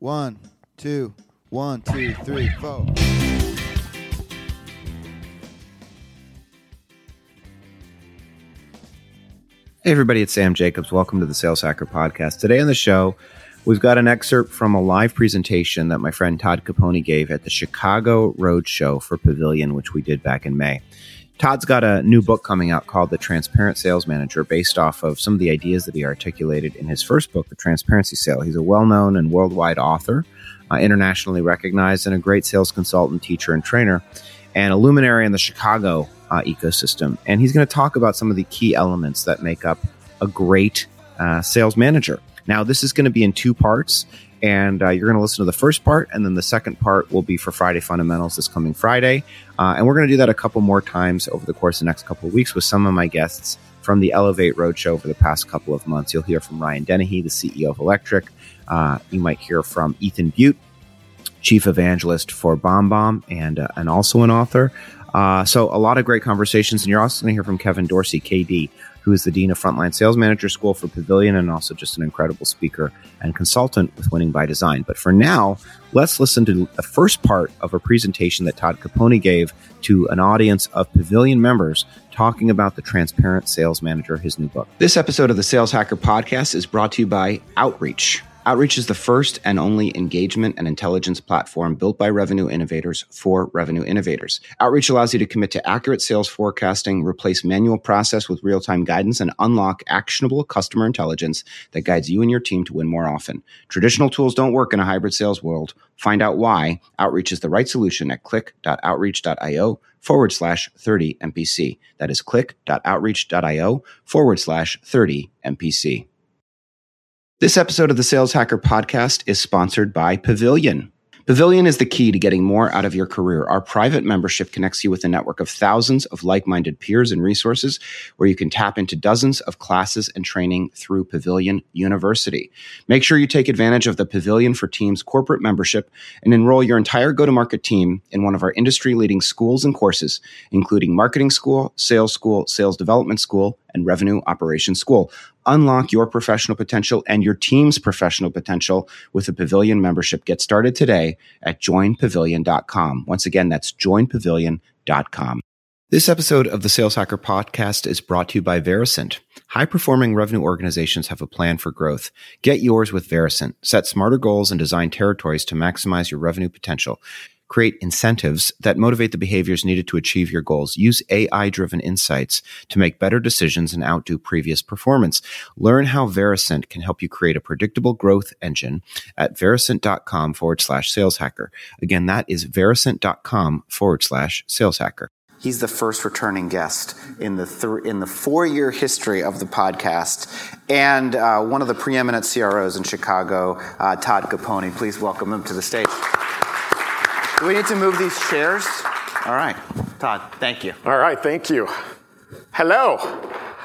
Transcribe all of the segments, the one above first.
One, two, one, two, three, four. Hey, everybody, it's Sam Jacobs. Welcome to the Sales Hacker Podcast. Today on the show, we've got an excerpt from a live presentation that my friend Todd Caponi gave at the Chicago Road Show for Pavilion, which we did back in May. Todd's got a new book coming out called The Transparent Sales Manager, based off of some of the ideas that he articulated in his first book, The Transparency Sale. He's a well known and worldwide author, uh, internationally recognized, and a great sales consultant, teacher, and trainer, and a luminary in the Chicago uh, ecosystem. And he's going to talk about some of the key elements that make up a great uh, sales manager. Now, this is going to be in two parts, and uh, you're going to listen to the first part, and then the second part will be for Friday Fundamentals this coming Friday. Uh, and we're going to do that a couple more times over the course of the next couple of weeks with some of my guests from the Elevate Roadshow over the past couple of months. You'll hear from Ryan Denehy, the CEO of Electric. Uh, you might hear from Ethan Beute, chief evangelist for BombBomb and uh, and also an author. Uh, so a lot of great conversations, and you're also going to hear from Kevin Dorsey, KD, who is the dean of Frontline Sales Manager School for Pavilion, and also just an incredible speaker and consultant with Winning by Design. But for now, let's listen to the first part of a presentation that Todd Caponi gave to an audience of Pavilion members talking about the Transparent Sales Manager, his new book. This episode of the Sales Hacker Podcast is brought to you by Outreach. Outreach is the first and only engagement and intelligence platform built by revenue innovators for revenue innovators. Outreach allows you to commit to accurate sales forecasting, replace manual process with real time guidance, and unlock actionable customer intelligence that guides you and your team to win more often. Traditional tools don't work in a hybrid sales world. Find out why Outreach is the right solution at click.outreach.io forward slash 30 MPC. That is click.outreach.io forward slash 30 MPC. This episode of the Sales Hacker podcast is sponsored by Pavilion. Pavilion is the key to getting more out of your career. Our private membership connects you with a network of thousands of like minded peers and resources where you can tap into dozens of classes and training through Pavilion University. Make sure you take advantage of the Pavilion for Teams corporate membership and enroll your entire go to market team in one of our industry leading schools and courses, including Marketing School, Sales School, Sales Development School, and Revenue Operations School. Unlock your professional potential and your team's professional potential with a Pavilion membership. Get started today at joinpavilion.com. Once again, that's joinpavilion.com. This episode of the Sales Hacker podcast is brought to you by Varicent. High performing revenue organizations have a plan for growth. Get yours with Varicent. Set smarter goals and design territories to maximize your revenue potential create incentives that motivate the behaviors needed to achieve your goals. Use AI driven insights to make better decisions and outdo previous performance. Learn how Varicent can help you create a predictable growth engine at varicent.com forward slash sales hacker. Again, that is varicent.com forward slash sales hacker. He's the first returning guest in the th- in the four year history of the podcast, and uh, one of the preeminent CROs in Chicago, uh, Todd Caponi. Please welcome him to the stage. Do we need to move these chairs? All right. Todd, thank you. All right, thank you. Hello.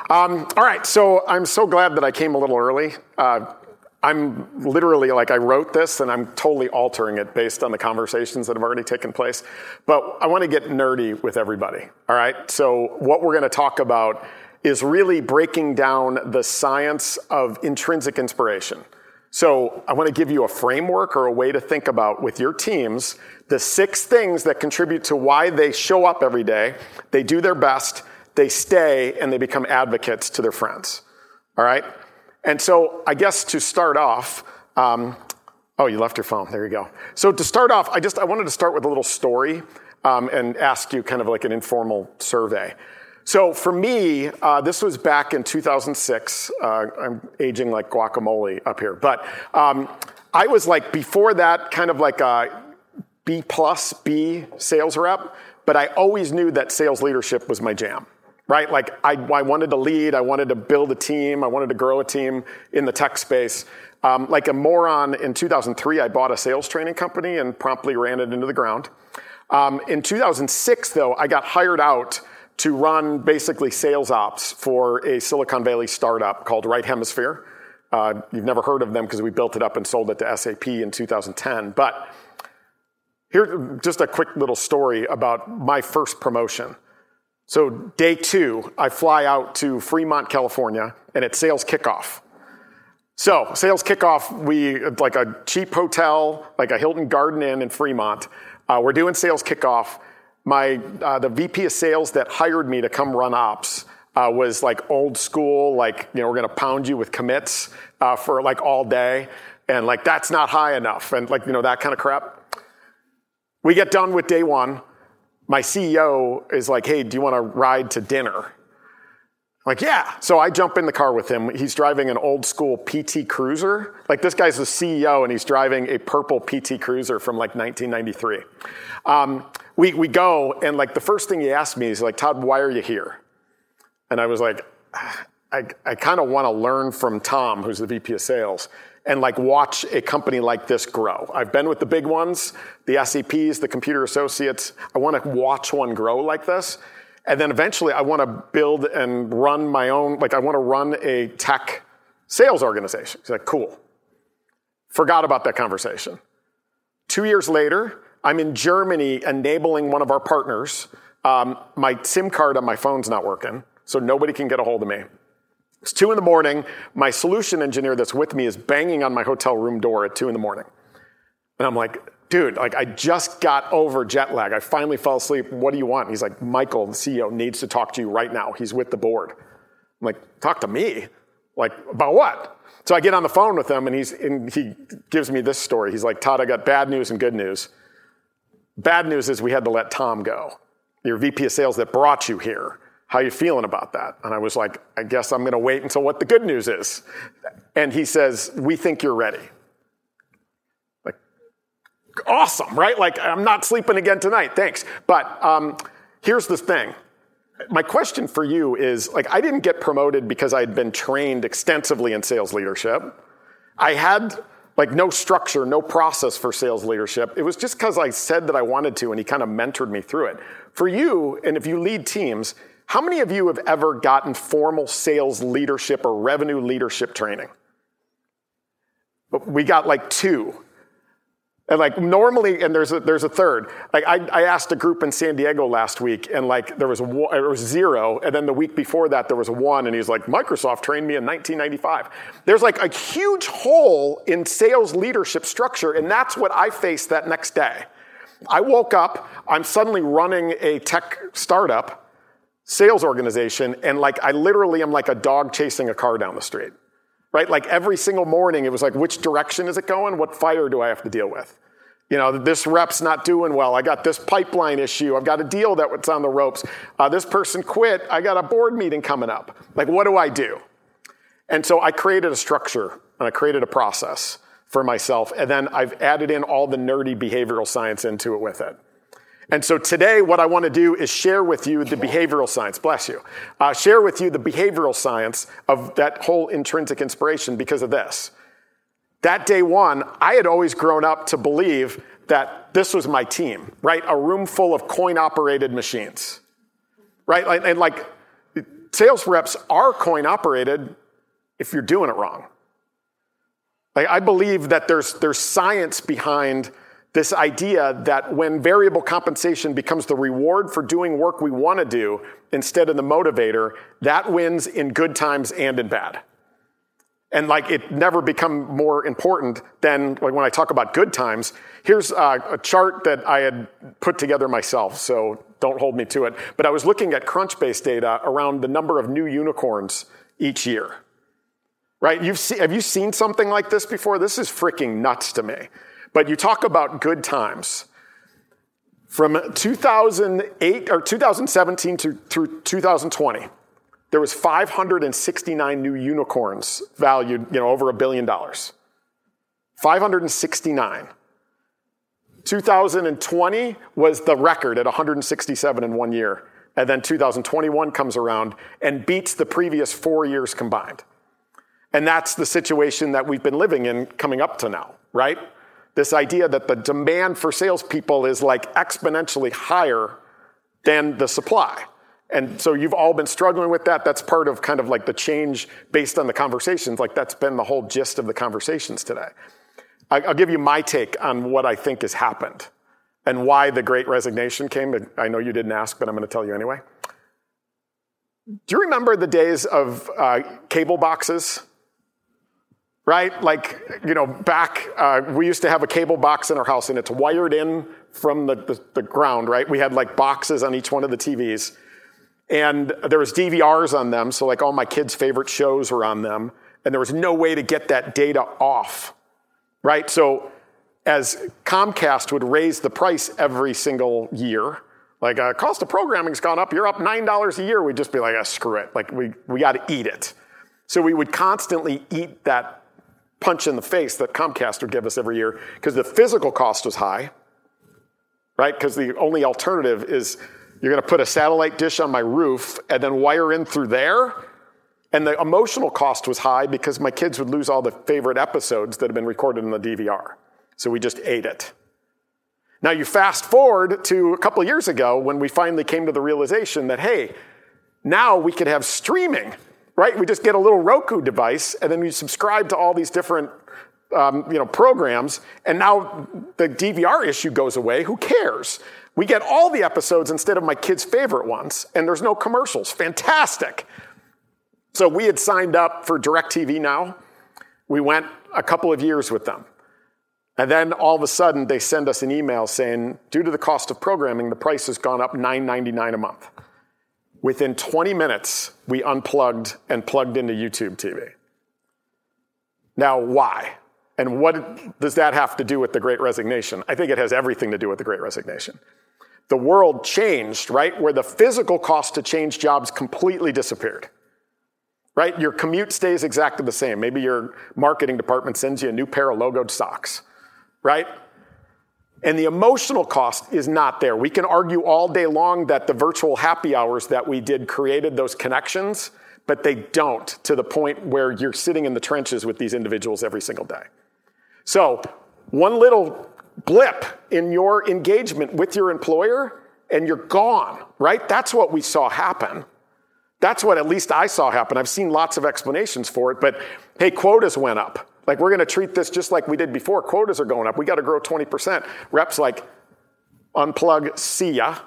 Um, all right, so I'm so glad that I came a little early. Uh, I'm literally like, I wrote this and I'm totally altering it based on the conversations that have already taken place. But I want to get nerdy with everybody. All right, so what we're going to talk about is really breaking down the science of intrinsic inspiration. So I want to give you a framework or a way to think about with your teams the six things that contribute to why they show up every day, they do their best, they stay, and they become advocates to their friends. All right? And so I guess to start off, um, oh, you left your phone. There you go. So to start off, I just I wanted to start with a little story um, and ask you kind of like an informal survey. So for me, uh, this was back in 2006. Uh, I'm aging like guacamole up here, but um, I was like before that, kind of like a B plus B sales rep. But I always knew that sales leadership was my jam, right? Like I, I wanted to lead, I wanted to build a team, I wanted to grow a team in the tech space. Um, like a moron, in 2003, I bought a sales training company and promptly ran it into the ground. Um, in 2006, though, I got hired out to run basically sales ops for a Silicon Valley startup called Right Hemisphere. Uh, you've never heard of them because we built it up and sold it to SAP in 2010. But here's just a quick little story about my first promotion. So, day two, I fly out to Fremont, California, and it's sales kickoff. So sales kickoff, we like a cheap hotel, like a Hilton Garden Inn in Fremont. Uh, we're doing sales kickoff. My uh, the VP of sales that hired me to come run ops uh, was like old school, like you know we're gonna pound you with commits uh, for like all day, and like that's not high enough, and like you know that kind of crap. We get done with day one. My CEO is like, "Hey, do you want to ride to dinner?" Like, yeah. So I jump in the car with him. He's driving an old school PT Cruiser. Like, this guy's the CEO and he's driving a purple PT Cruiser from like 1993. Um, we, we go, and like the first thing he asked me is like, Todd, why are you here? And I was like, I, I kind of want to learn from Tom, who's the VP of sales, and like watch a company like this grow. I've been with the big ones, the SAPs, the computer associates. I want to watch one grow like this. And then eventually I want to build and run my own, like I want to run a tech sales organization. He's like, cool. Forgot about that conversation. Two years later, I'm in Germany enabling one of our partners. Um, my SIM card on my phone's not working, so nobody can get a hold of me. It's two in the morning. My solution engineer that's with me is banging on my hotel room door at two in the morning. And I'm like, dude, like I just got over jet lag. I finally fell asleep. What do you want? He's like, Michael, the CEO, needs to talk to you right now. He's with the board. I'm like, talk to me? Like, about what? So I get on the phone with him and, he's, and he gives me this story. He's like, Todd, I got bad news and good news. Bad news is we had to let Tom go, your VP of sales that brought you here. How you feeling about that? And I was like, I guess I'm going to wait until what the good news is. And he says, we think you're ready Like, awesome, right? Like, I'm not sleeping again tonight, thanks. But um, here's the thing. My question for you is like, I didn't get promoted because I had been trained extensively in sales leadership. I had like no structure, no process for sales leadership. It was just because I said that I wanted to and he kind of mentored me through it. For you, and if you lead teams, how many of you have ever gotten formal sales leadership or revenue leadership training? But We got like two. And like normally, and there's a, there's a third. Like I, I asked a group in San Diego last week, and like there was one, there was zero, and then the week before that there was one, and he's like, Microsoft trained me in 1995. There's like a huge hole in sales leadership structure, and that's what I faced that next day. I woke up, I'm suddenly running a tech startup sales organization, and like I literally am like a dog chasing a car down the street right? Like every single morning, it was like, which direction is it going? What fire do I have to deal with? You know, this rep's not doing well. I got this pipeline issue. I've got a deal that's on the ropes. Uh, this person quit. I got a board meeting coming up. Like, what do I do? And so I created a structure and I created a process for myself. And then I've added in all the nerdy behavioral science into it with it. And so today, what I want to do is share with you the behavioral science, bless you, uh, share with you the behavioral science of that whole intrinsic inspiration because of this. That day one, I had always grown up to believe that this was my team, right? A room full of coin operated machines, right? And like sales reps are coin operated if you're doing it wrong. Like I believe that there's, there's science behind this idea that when variable compensation becomes the reward for doing work we want to do instead of the motivator, that wins in good times and in bad. And like it never become more important than like when I talk about good times. Here's uh, a chart that I had put together myself, so don't hold me to it. But I was looking at Crunchbase data around the number of new unicorns each year. Right? You've see, have you seen something like this before? This is freaking nuts to me. But you talk about good times. From 2008 or 2017 to, through 2020, there was 569 new unicorns valued, you know, over a billion dollars. 569. 2020 was the record at 167 in one year. And then 2021 comes around and beats the previous four years combined. And that's the situation that we've been living in coming up to now, right? This idea that the demand for salespeople is like exponentially higher than the supply. And so you've all been struggling with that. That's part of kind of like the change based on the conversations. Like that's been the whole gist of the conversations today. I'll give you my take on what I think has happened and why the great resignation came. I know you didn't ask, but I'm going to tell you anyway. Do you remember the days of uh, cable boxes? Right? Like, you know, back, uh, we used to have a cable box in our house and it's wired in from the, the, the, ground, right? We had like boxes on each one of the TVs. And there was DVRs on them, so like all my kids' favorite shows were on them. And there was no way to get that data off, right? So as Comcast would raise the price every single year, like uh, cost of programming's gone up, you're up $9 a year, we'd just be like, oh, screw it. Like we, we got to eat it. So we would constantly eat that punch in the face that Comcast would give us every year because the physical cost was high, right? Because the only alternative is you're going to put a satellite dish on my roof and then wire in through there. And the emotional cost was high because my kids would lose all the favorite episodes that had been recorded in the DVR. So we just ate it. Now you fast forward to a couple years ago when we finally came to the realization that, hey, now we could have streaming right? We just get a little Roku device and then we subscribe to all these different um, you know, programs, and now the DVR issue goes away. Who cares? We get all the episodes instead of my kids' favorite ones, and there's no commercials. Fantastic. So we had signed up for DirecTV now. We went a couple of years with them. And then all of a sudden, they send us an email saying, due to the cost of programming, the price has gone up $9.99 a month. Within 20 minutes, we unplugged and plugged into YouTube TV. Now, why? And what does that have to do with the great resignation? I think it has everything to do with the great resignation. The world changed, right? Where the physical cost to change jobs completely disappeared. Right? Your commute stays exactly the same. Maybe your marketing department sends you a new pair of logoed socks. Right? And the emotional cost is not there. We can argue all day long that the virtual happy hours that we did created those connections, but they don't to the point where you're sitting in the trenches with these individuals every single day. So, one little blip in your engagement with your employer and you're gone, right? That's what we saw happen. That's what at least I saw happen. I've seen lots of explanations for it, but hey, quotas went up. Like, we're going to treat this just like we did before. Quotas are going up. We got to grow 20%. Reps like, unplug, see ya.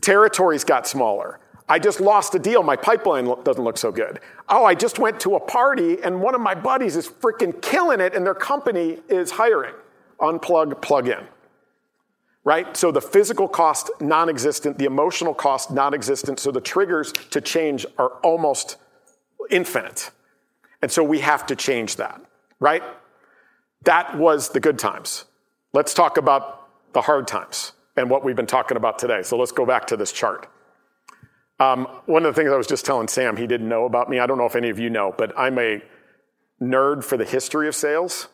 Territories got smaller. I just lost a deal. My pipeline doesn't look so good. Oh, I just went to a party and one of my buddies is freaking killing it and their company is hiring. Unplug, plug in. Right? So the physical cost non existent, the emotional cost non existent. So the triggers to change are almost infinite. And so we have to change that, right? That was the good times. Let's talk about the hard times and what we've been talking about today. So let's go back to this chart. Um, one of the things I was just telling Sam he didn't know about me, I don't know if any of you know, but I'm a nerd for the history of sales.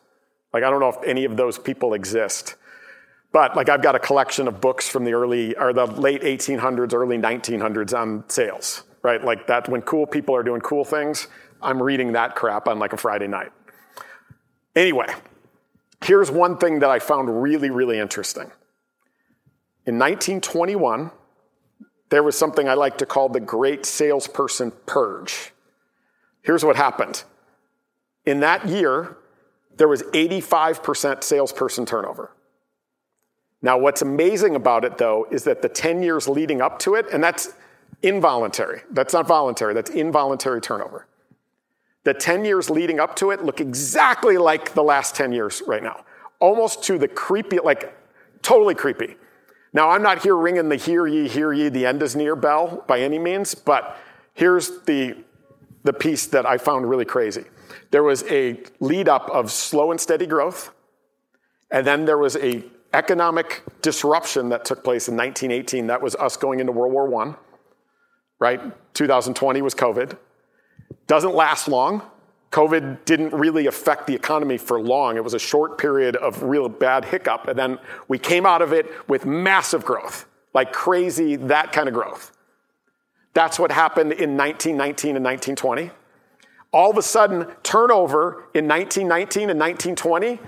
Like, I don't know if any of those people exist. But like I've got a collection of books from the early or the late 1800s, early 1900s on sales, right? Like that when cool people are doing cool things, I'm reading that crap on like a Friday night. Anyway, here's one thing that I found really, really interesting. In 1921, there was something I like to call the Great Salesperson Purge. Here's what happened. In that year, there was 85% salesperson turnover. Now, what's amazing about it, though, is that the 10 years leading up to it, and that's involuntary, that's not voluntary, that's involuntary turnover. The 10 years leading up to it look exactly like the last 10 years right now, almost to the creepy, like totally creepy. Now, I'm not here ringing the hear ye, hear ye, the end is near bell by any means, but here's the, the piece that I found really crazy. There was a lead up of slow and steady growth, and then there was a economic disruption that took place in 1918. That was us going into World War I, right? 2020 was COVID. Doesn't last long. COVID didn't really affect the economy for long. It was a short period of real bad hiccup. And then we came out of it with massive growth, like crazy, that kind of growth. That's what happened in 1919 and 1920. All of a sudden, turnover in 1919 and 1920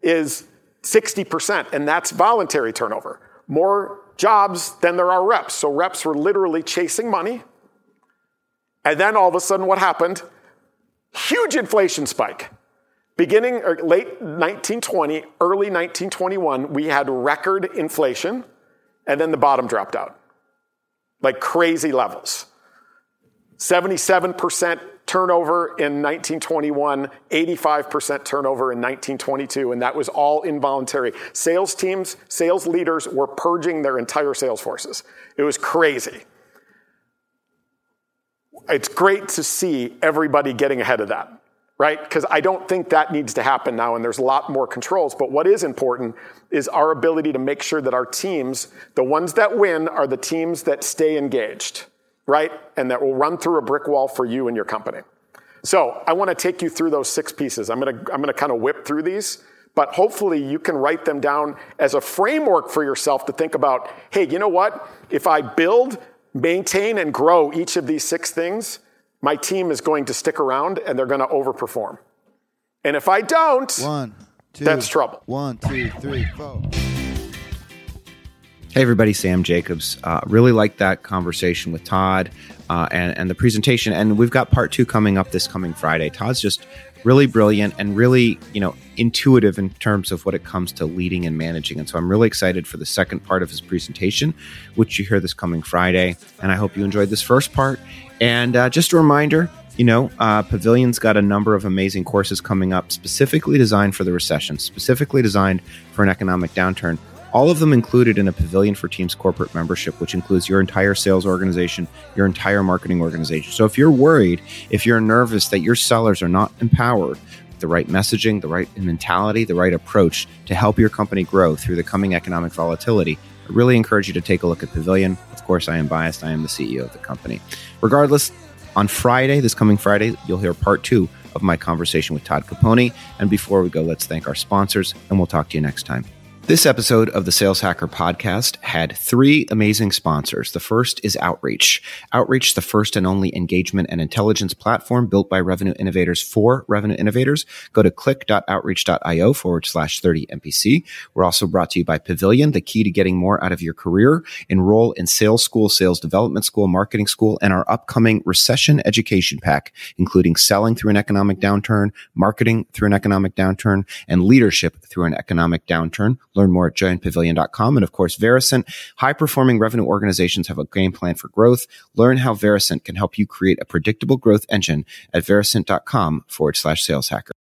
is 60%, and that's voluntary turnover. More jobs than there are reps. So reps were literally chasing money and then all of a sudden, what happened? Huge inflation spike. Beginning or late 1920, early 1921, we had record inflation, and then the bottom dropped out. Like crazy levels. 77% turnover in 1921, 85% turnover in 1922, and that was all involuntary. Sales teams, sales leaders were purging their entire sales forces. It was crazy. It's great to see everybody getting ahead of that, right? Because I don't think that needs to happen now, and there's a lot more controls. But what is important is our ability to make sure that our teams, the ones that win, are the teams that stay engaged right? And that will run through a brick wall for you and your company. So I want to take you through those six pieces. I'm going to, I'm going to kind of whip through these, but hopefully you can write them down as a framework for yourself to think about, hey, you know what? If I build, maintain, and grow each of these six things, my team is going to stick around and they're going to overperform. And if I don't, One, two. that's trouble. One, two, three, four. Hey, everybody, Sam Jacobs. Uh, really like that conversation with Todd uh, and, and the presentation. And we've got part two coming up this coming Friday. Todd's just really brilliant and really, you know, intuitive in terms of what it comes to leading and managing. And so I'm really excited for the second part of his presentation, which you hear this coming Friday. And I hope you enjoyed this first part. And uh, just a reminder, you know, uh, Pavilion's got a number of amazing courses coming up specifically designed for the recession, specifically designed for an economic downturn all of them included in a Pavilion for Teams corporate membership, which includes your entire sales organization, your entire marketing organization. So if you're worried, if you're nervous that your sellers are not empowered, with the right messaging, the right mentality, the right approach to help your company grow through the coming economic volatility, I really encourage you to take a look at Pavilion. Of course, I am biased. I am the CEO of the company. Regardless, on Friday, this coming Friday, you'll hear part two of my conversation with Todd Caponi. And before we go, let's thank our sponsors, and we'll talk to you next time. This episode of the Sales Hacker podcast had three amazing sponsors. The first is Outreach. Outreach, the first and only engagement and intelligence platform built by revenue innovators for revenue innovators. Go to click.outreach.io forward slash 30 MPC. We're also brought to you by Pavilion, the key to getting more out of your career. Enroll in sales school, sales development school, marketing school, and our upcoming recession education pack, including selling through an economic downturn, marketing through an economic downturn, and leadership through an economic downturn Learn more at joinpavilion.com. And of course, Varicent, high performing revenue organizations have a game plan for growth. Learn how Varicent can help you create a predictable growth engine at varicent.com forward slash sales hacker.